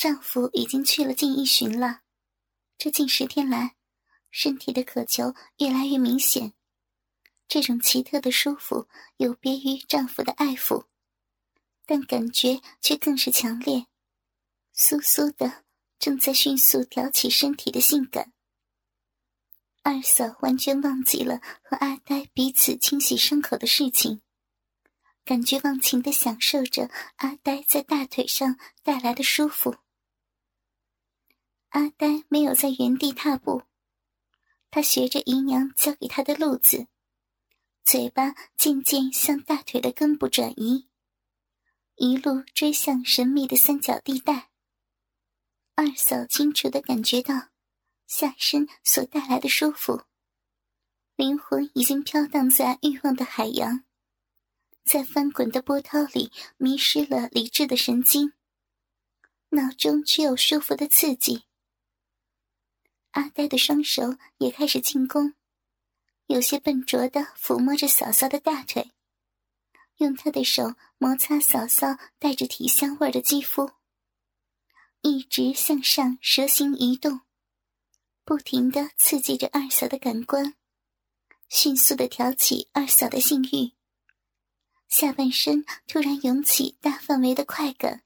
丈夫已经去了近一旬了，这近十天来，身体的渴求越来越明显。这种奇特的舒服有别于丈夫的爱抚，但感觉却更是强烈。酥酥的，正在迅速挑起身体的性感。二嫂完全忘记了和阿呆彼此清洗伤口的事情，感觉忘情的享受着阿呆在大腿上带来的舒服。阿呆没有在原地踏步，他学着姨娘教给他的路子。嘴巴渐渐向大腿的根部转移，一路追向神秘的三角地带。二嫂清楚的感觉到下身所带来的舒服，灵魂已经飘荡在欲望的海洋，在翻滚的波涛里迷失了理智的神经，脑中只有舒服的刺激。阿呆的双手也开始进攻。有些笨拙的抚摸着嫂嫂的大腿，用他的手摩擦嫂嫂带着体香味的肌肤，一直向上蛇形移动，不停的刺激着二嫂的感官，迅速的挑起二嫂的性欲。下半身突然涌起大范围的快感，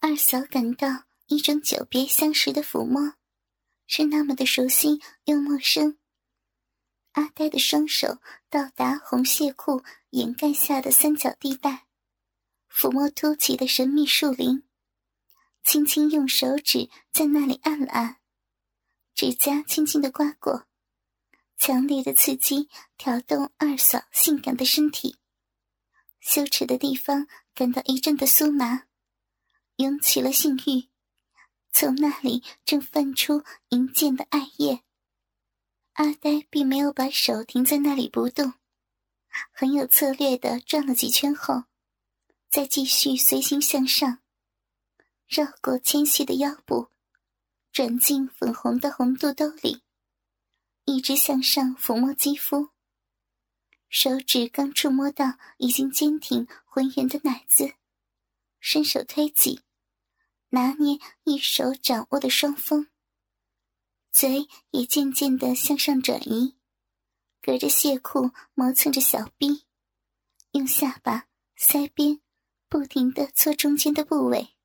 二嫂感到一种久别相识的抚摸，是那么的熟悉又陌生。阿呆的双手到达红蟹裤掩盖下的三角地带，抚摸凸起的神秘树林，轻轻用手指在那里按了按，指甲轻轻的刮过，强烈的刺激挑动二嫂性感的身体，羞耻的地方感到一阵的酥麻，涌起了性欲，从那里正泛出淫贱的爱液。阿呆并没有把手停在那里不动，很有策略的转了几圈后，再继续随心向上，绕过纤细的腰部，转进粉红的红肚兜里，一直向上抚摸肌肤。手指刚触摸到已经坚挺浑圆的奶子，伸手推挤，拿捏一手掌握的双峰。嘴也渐渐的向上转移，隔着蟹裤磨蹭着小臂，用下巴、腮边不停的搓中间的部位，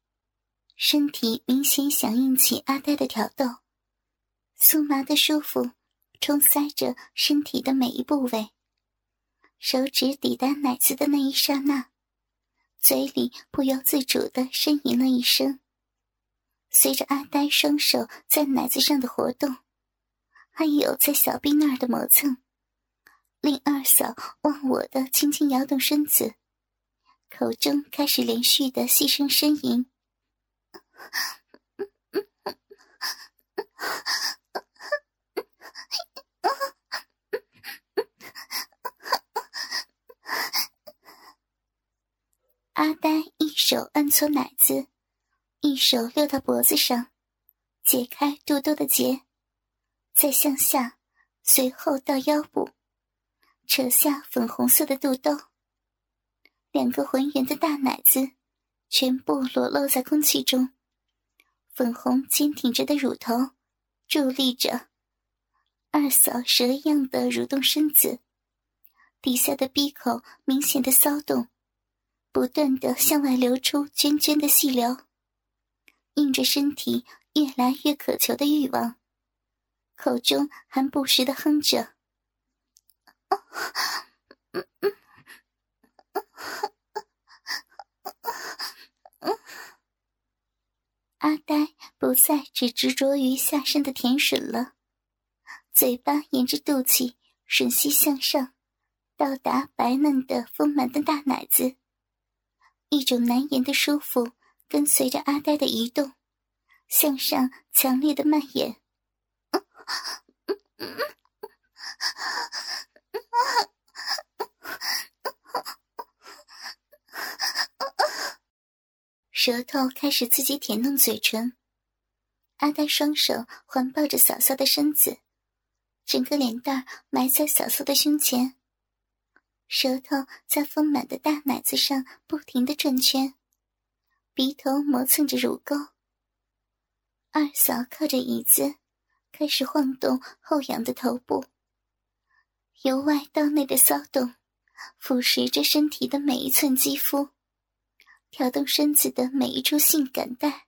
身体明显响应起阿呆的挑逗，酥麻的舒服冲塞着身体的每一部位。手指抵达奶子的那一刹那，嘴里不由自主的呻吟了一声。随着阿呆双手在奶子上的活动，还有在小臂那儿的磨蹭，令二嫂忘我的轻轻摇动身子，口中开始连续的细声呻吟。阿呆一手按搓奶子。一手溜到脖子上，解开肚兜的结，再向下，随后到腰部，扯下粉红色的肚兜。两个浑圆的大奶子全部裸露在空气中，粉红坚挺着的乳头伫立着，二嫂蛇一样的蠕动身子，底下的闭口明显的骚动，不断的向外流出涓涓的细流。映着身体越来越渴求的欲望，口中还不时的哼着。阿呆不再只执着于下身的甜吮了，嘴巴沿着肚脐吮吸向上，到达白嫩的丰满的大奶子，一种难言的舒服。跟随着阿呆的移动，向上强烈的蔓延。舌头开始自己舔弄嘴唇，阿呆双手环抱着嫂嫂的身子，整个脸蛋埋在嫂嫂的胸前，舌头在丰满的大奶子上不停的转圈。鼻头磨蹭着乳沟。二嫂靠着椅子，开始晃动后仰的头部，由外到内的骚动，腐蚀着身体的每一寸肌肤，挑动身子的每一处性感带。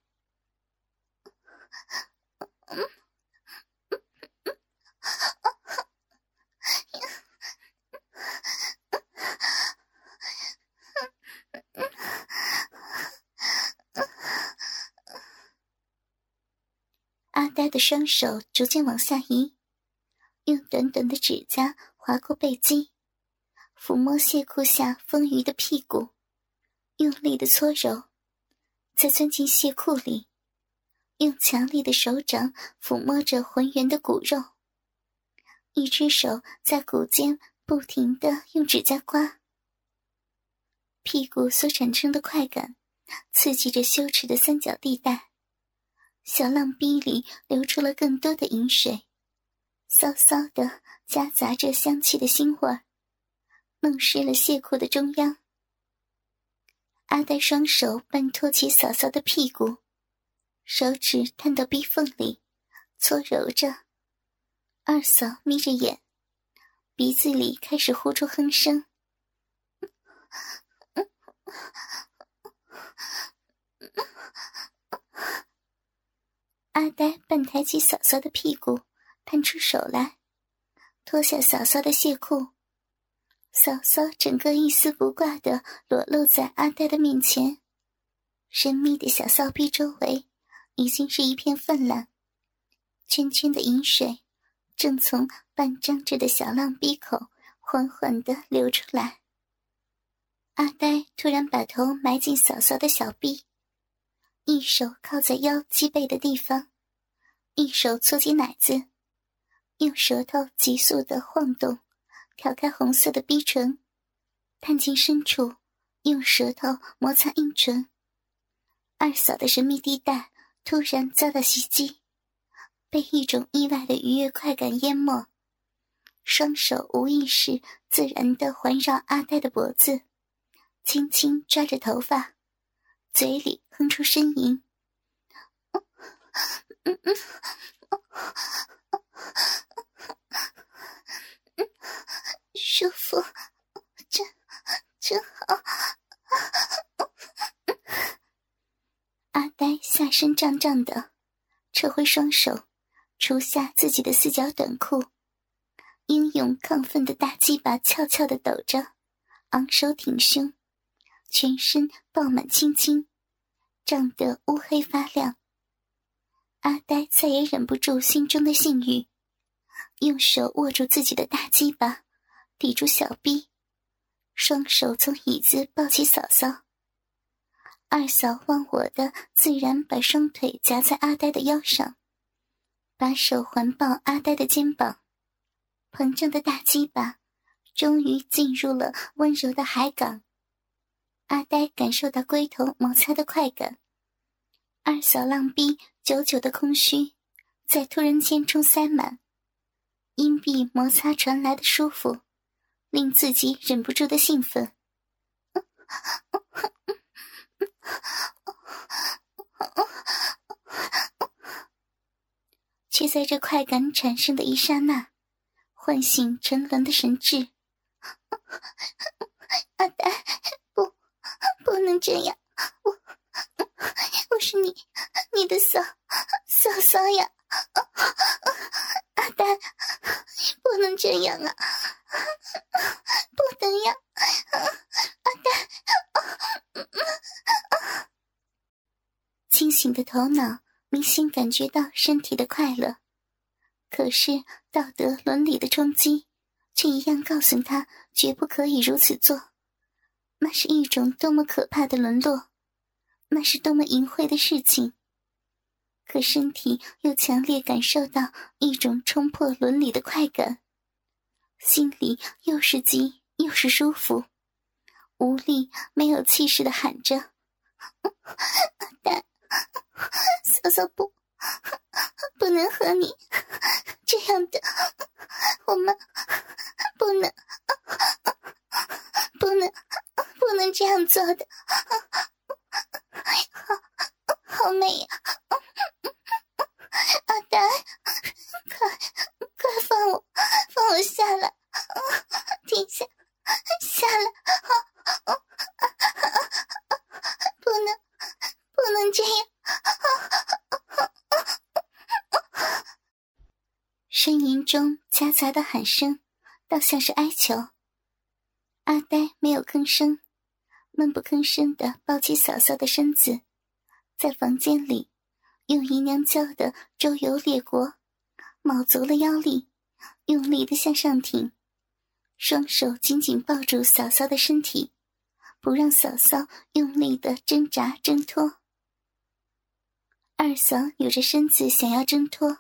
呆的双手逐渐往下移，用短短的指甲划过背肌，抚摸蟹裤下丰腴的屁股，用力的搓揉，再钻进蟹裤里，用强力的手掌抚摸着浑圆的骨肉，一只手在骨间不停的用指甲刮，屁股所产生的快感，刺激着羞耻的三角地带。小浪逼里流出了更多的饮水，骚骚的夹杂着香气的腥味，弄湿了蟹裤的中央。阿呆双手半托起嫂嫂的屁股，手指探到逼缝里，搓揉着。二嫂眯着眼，鼻子里开始呼出哼声。阿呆半抬起嫂嫂的屁股，探出手来，脱下嫂嫂的亵裤。嫂嫂整个一丝不挂的裸露在阿呆的面前，神秘的小骚逼周围已经是一片泛滥，圈圈的饮水正从半张着的小浪逼口缓缓的流出来。阿呆突然把头埋进嫂嫂的小臂。一手靠在腰脊背的地方，一手搓起奶子，用舌头急速的晃动，挑开红色的逼唇，探进深处，用舌头摩擦阴唇。二嫂的神秘地带突然遭到袭击，被一种意外的愉悦快感淹没，双手无意识自然的环绕阿呆的脖子，轻轻抓着头发。嘴里哼出呻吟，嗯嗯嗯舒服，真真好。阿呆下身胀胀的，撤回双手，除下自己的四角短裤，英勇亢奋的大鸡巴悄悄的抖着，昂首挺胸。全身爆满青筋，胀得乌黑发亮。阿呆再也忍不住心中的性欲，用手握住自己的大鸡巴，抵住小臂，双手从椅子抱起嫂嫂。二嫂忘我的，自然把双腿夹在阿呆的腰上，把手环抱阿呆的肩膀，膨胀的大鸡巴终于进入了温柔的海港。阿呆感受到龟头摩擦的快感，二嫂浪逼久久的空虚，在突然间中塞满，阴壁摩擦传来的舒服，令自己忍不住的兴奋，却在这快感产生的一刹那，唤醒沉沦的神智。阿呆。不能这样，我我是你你的嫂嫂嫂呀，阿呆，不能这样啊，不能呀，阿呆，清醒的头脑明显感觉到身体的快乐，可是道德伦理的冲击却一样告诉他绝不可以如此做。那是一种多么可怕的沦落，那是多么淫秽的事情。可身体又强烈感受到一种冲破伦理的快感，心里又是急又是舒服，无力没有气势的喊着：“但嫂嫂不，不能和你这样的，我们不能，不能。”不能这样做的，好美呀！阿呆，快快放我，放我下来！停下，下来！不能，不能这样！呻吟中夹杂的喊声，倒像是哀求。阿呆没有吭声，闷不吭声的抱起嫂嫂的身子，在房间里用姨娘教的周游列国，卯足了腰力，用力的向上挺，双手紧紧抱住嫂嫂的身体，不让嫂嫂用力的挣扎挣脱。二嫂扭着身子想要挣脱。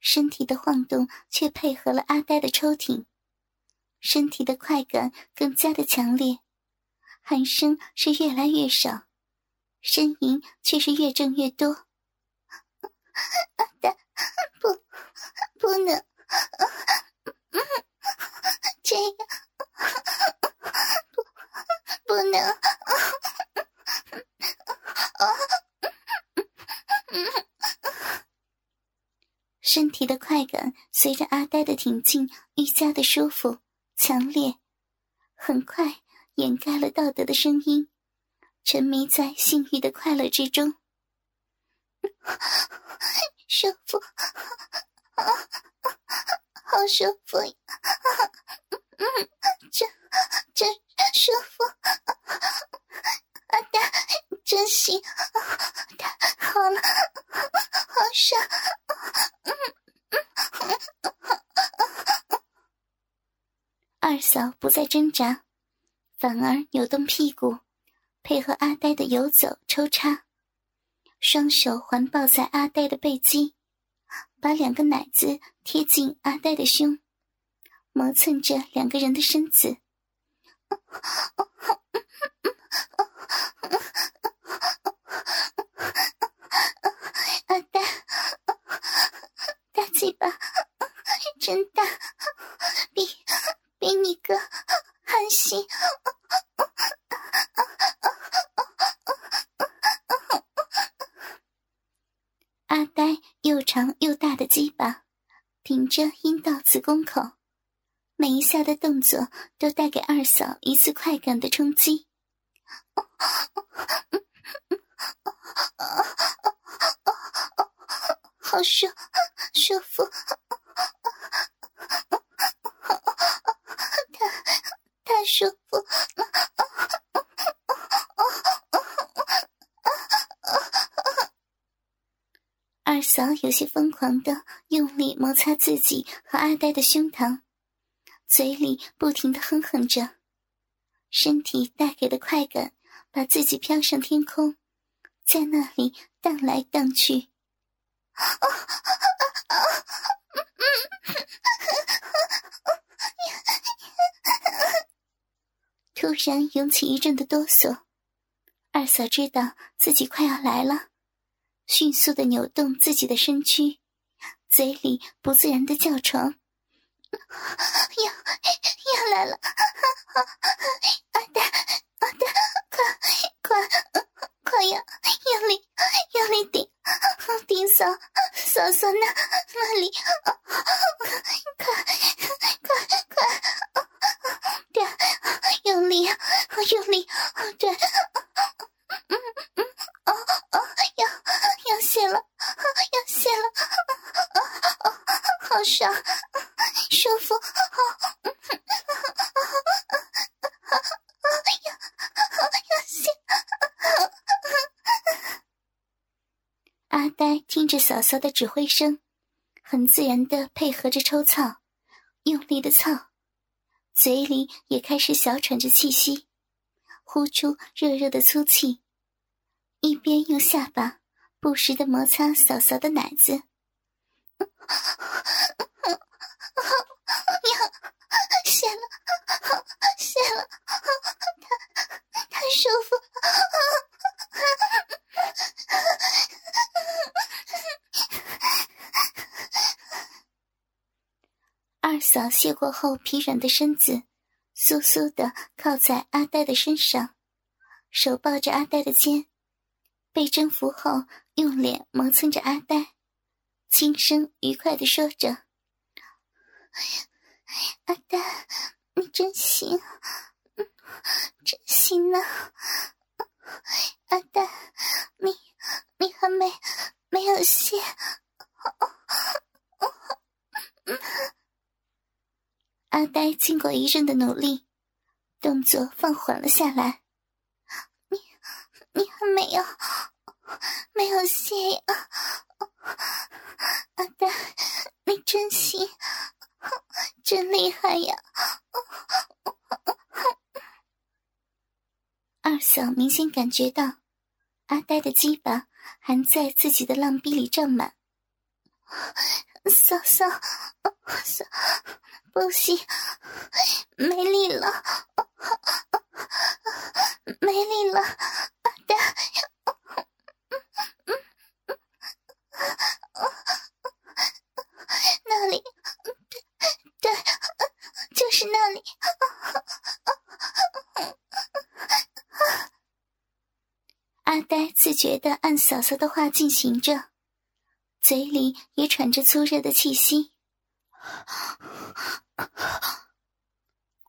身体的晃动却配合了阿呆的抽挺，身体的快感更加的强烈，喊声是越来越少，呻吟却是越挣越多。阿 呆，不，不能，这样，不，不能。身体的快感随着阿呆的挺进愈加的舒服、强烈，很快掩盖了道德的声音，沉迷在性欲的快乐之中。舒服，好舒服呀！嗯，真真舒服，阿呆真行，太好了，好爽！二嫂不再挣扎，反而扭动屁股，配合阿呆的游走抽插，双手环抱在阿呆的背肌，把两个奶子贴近阿呆的胸，磨蹭着两个人的身子。阿呆，大嘴巴真大，比。比你哥还行，阿呆又长又大的鸡巴顶着阴道子宫口，每一下的动作都带给二嫂一次快感的冲击，好舒舒服。太。舒服，二嫂有些疯狂的用力摩擦自己和阿呆的胸膛，嘴里不停的哼哼着，身体带给的快感把自己飘上天空，在那里荡来荡去。突然涌起一阵的哆嗦，二嫂知道自己快要来了，迅速的扭动自己的身躯，嘴里不自然的叫床：“ 要要来了，阿呆阿呆，快快快要用力用力顶顶嫂嫂嫂那那里，快快快！”对，用力，用力，对，嗯嗯，哦哦，要要泄了，要泄了，好爽，舒服，要要泄。阿呆听着嫂嫂的指挥声，很自然的配合着抽操，用力的操。嘴里也开始小喘着气息，呼出热热的粗气，一边用下巴不时的摩擦嫂嫂的奶子。呀，谢了，谢了，太太舒服。二嫂谢过后，疲软的身子酥酥的靠在阿呆的身上，手抱着阿呆的肩，被征服后，用脸磨蹭着阿呆，轻声愉快的说着：“阿呆，你真行，真行呢，阿呆，你你还没没有谢。”阿呆经过一阵的努力，动作放缓了下来。你，你还没有，没有谢呀，阿呆，你真行，真厉害呀！二嫂明显感觉到，阿呆的鸡巴还在自己的浪逼里胀满。嫂嫂，嫂，不行，没力了，没力了，阿呆，那里，对，就是那里。阿呆自觉的按嫂嫂的话进行着。嘴里也喘着粗热的气息，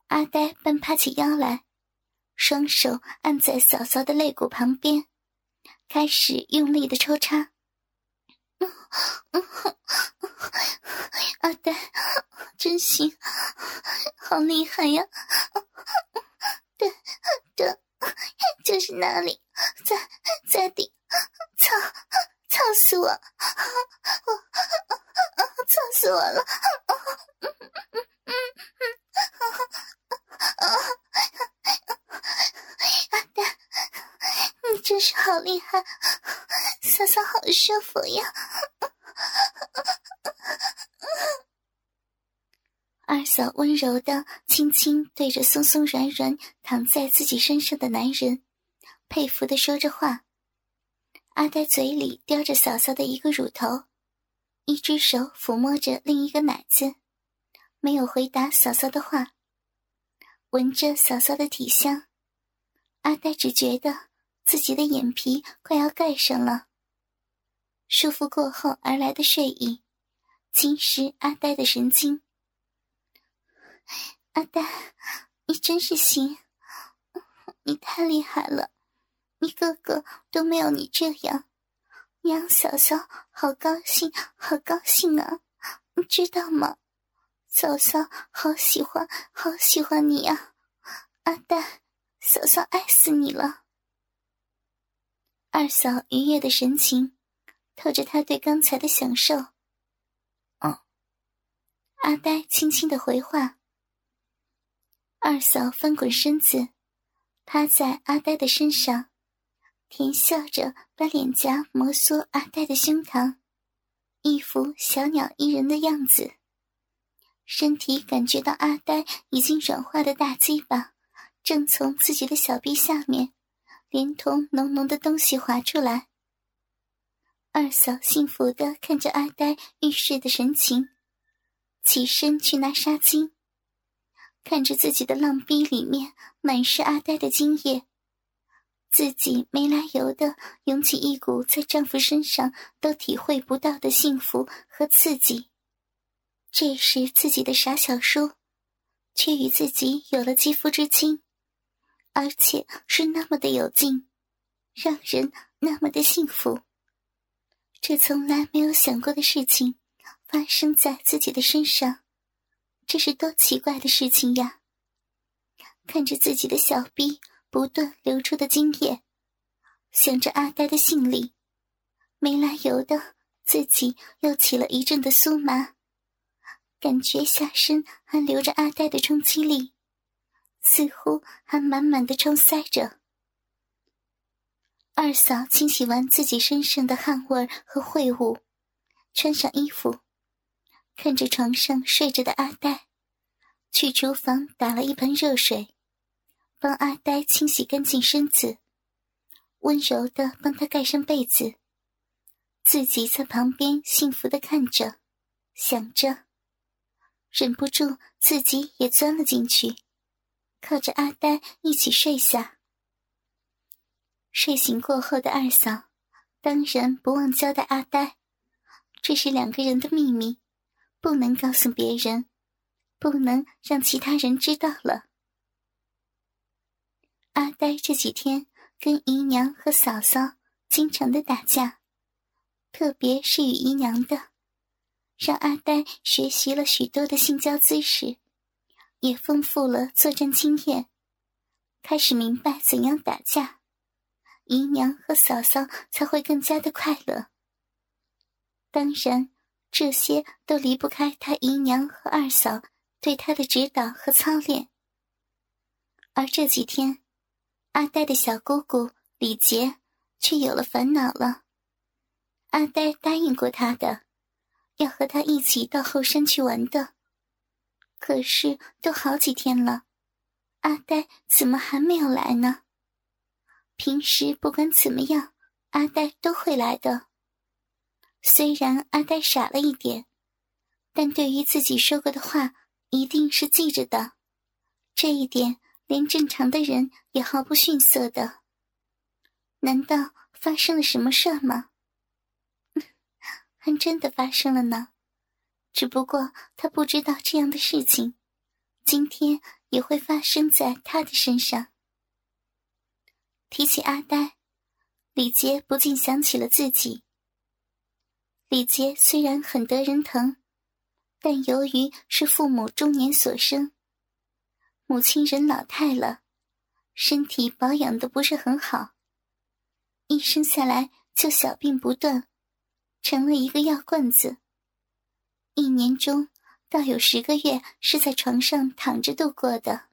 阿呆半趴起腰来，双手按在嫂嫂的肋骨旁边，开始用力的抽插。阿呆，真行，好厉害呀！对，对，就是那里，在在底，操！操死我！我操死我了！阿呆，你真是好厉害，嫂嫂好舒服呀！二嫂温柔的轻轻对着松松软软躺在自己身上的男人，佩服的说着话。阿呆嘴里叼着嫂嫂的一个乳头，一只手抚摸着另一个奶子，没有回答嫂嫂的话。闻着嫂嫂的体香，阿呆只觉得自己的眼皮快要盖上了。舒服过后而来的睡意，侵蚀阿呆的神经。阿呆，你真是行，你太厉害了。一个个都没有你这样，娘嫂嫂好高兴，好高兴啊！你知道吗？嫂嫂好喜欢，好喜欢你呀，阿呆，嫂嫂爱死你了。二嫂愉悦的神情，透着她对刚才的享受。嗯，阿呆轻轻的回话。二嫂翻滚身子，趴在阿呆的身上。甜笑着，把脸颊摩挲阿呆的胸膛，一副小鸟依人的样子。身体感觉到阿呆已经软化的大鸡巴，正从自己的小臂下面，连同浓浓的东西滑出来。二嫂幸福的看着阿呆浴室的神情，起身去拿纱巾，看着自己的浪逼里面满是阿呆的精液。自己没来由的涌起一股在丈夫身上都体会不到的幸福和刺激，这时自己的傻小叔，却与自己有了肌肤之亲，而且是那么的有劲，让人那么的幸福。这从来没有想过的事情，发生在自己的身上，这是多奇怪的事情呀！看着自己的小臂。不断流出的精液，想着阿呆的性力，没来由的自己又起了一阵的酥麻，感觉下身还留着阿呆的冲击力，似乎还满满的冲塞着。二嫂清洗完自己身上的汗味和秽物，穿上衣服，看着床上睡着的阿呆，去厨房打了一盆热水。帮阿呆清洗干净身子，温柔的帮他盖上被子，自己在旁边幸福的看着，想着，忍不住自己也钻了进去，靠着阿呆一起睡下。睡醒过后的二嫂当然不忘交代阿呆，这是两个人的秘密，不能告诉别人，不能让其他人知道了。阿呆这几天跟姨娘和嫂嫂经常的打架，特别是与姨娘的，让阿呆学习了许多的性交姿势，也丰富了作战经验，开始明白怎样打架，姨娘和嫂嫂才会更加的快乐。当然，这些都离不开他姨娘和二嫂对他的指导和操练，而这几天。阿呆的小姑姑李杰却有了烦恼了。阿呆答应过他的，要和他一起到后山去玩的。可是都好几天了，阿呆怎么还没有来呢？平时不管怎么样，阿呆都会来的。虽然阿呆傻了一点，但对于自己说过的话，一定是记着的。这一点。连正常的人也毫不逊色的。难道发生了什么事吗？还真的发生了呢，只不过他不知道这样的事情，今天也会发生在他的身上。提起阿呆，李杰不禁想起了自己。李杰虽然很得人疼，但由于是父母中年所生。母亲人老态了，身体保养的不是很好，一生下来就小病不断，成了一个药罐子。一年中倒有十个月是在床上躺着度过的。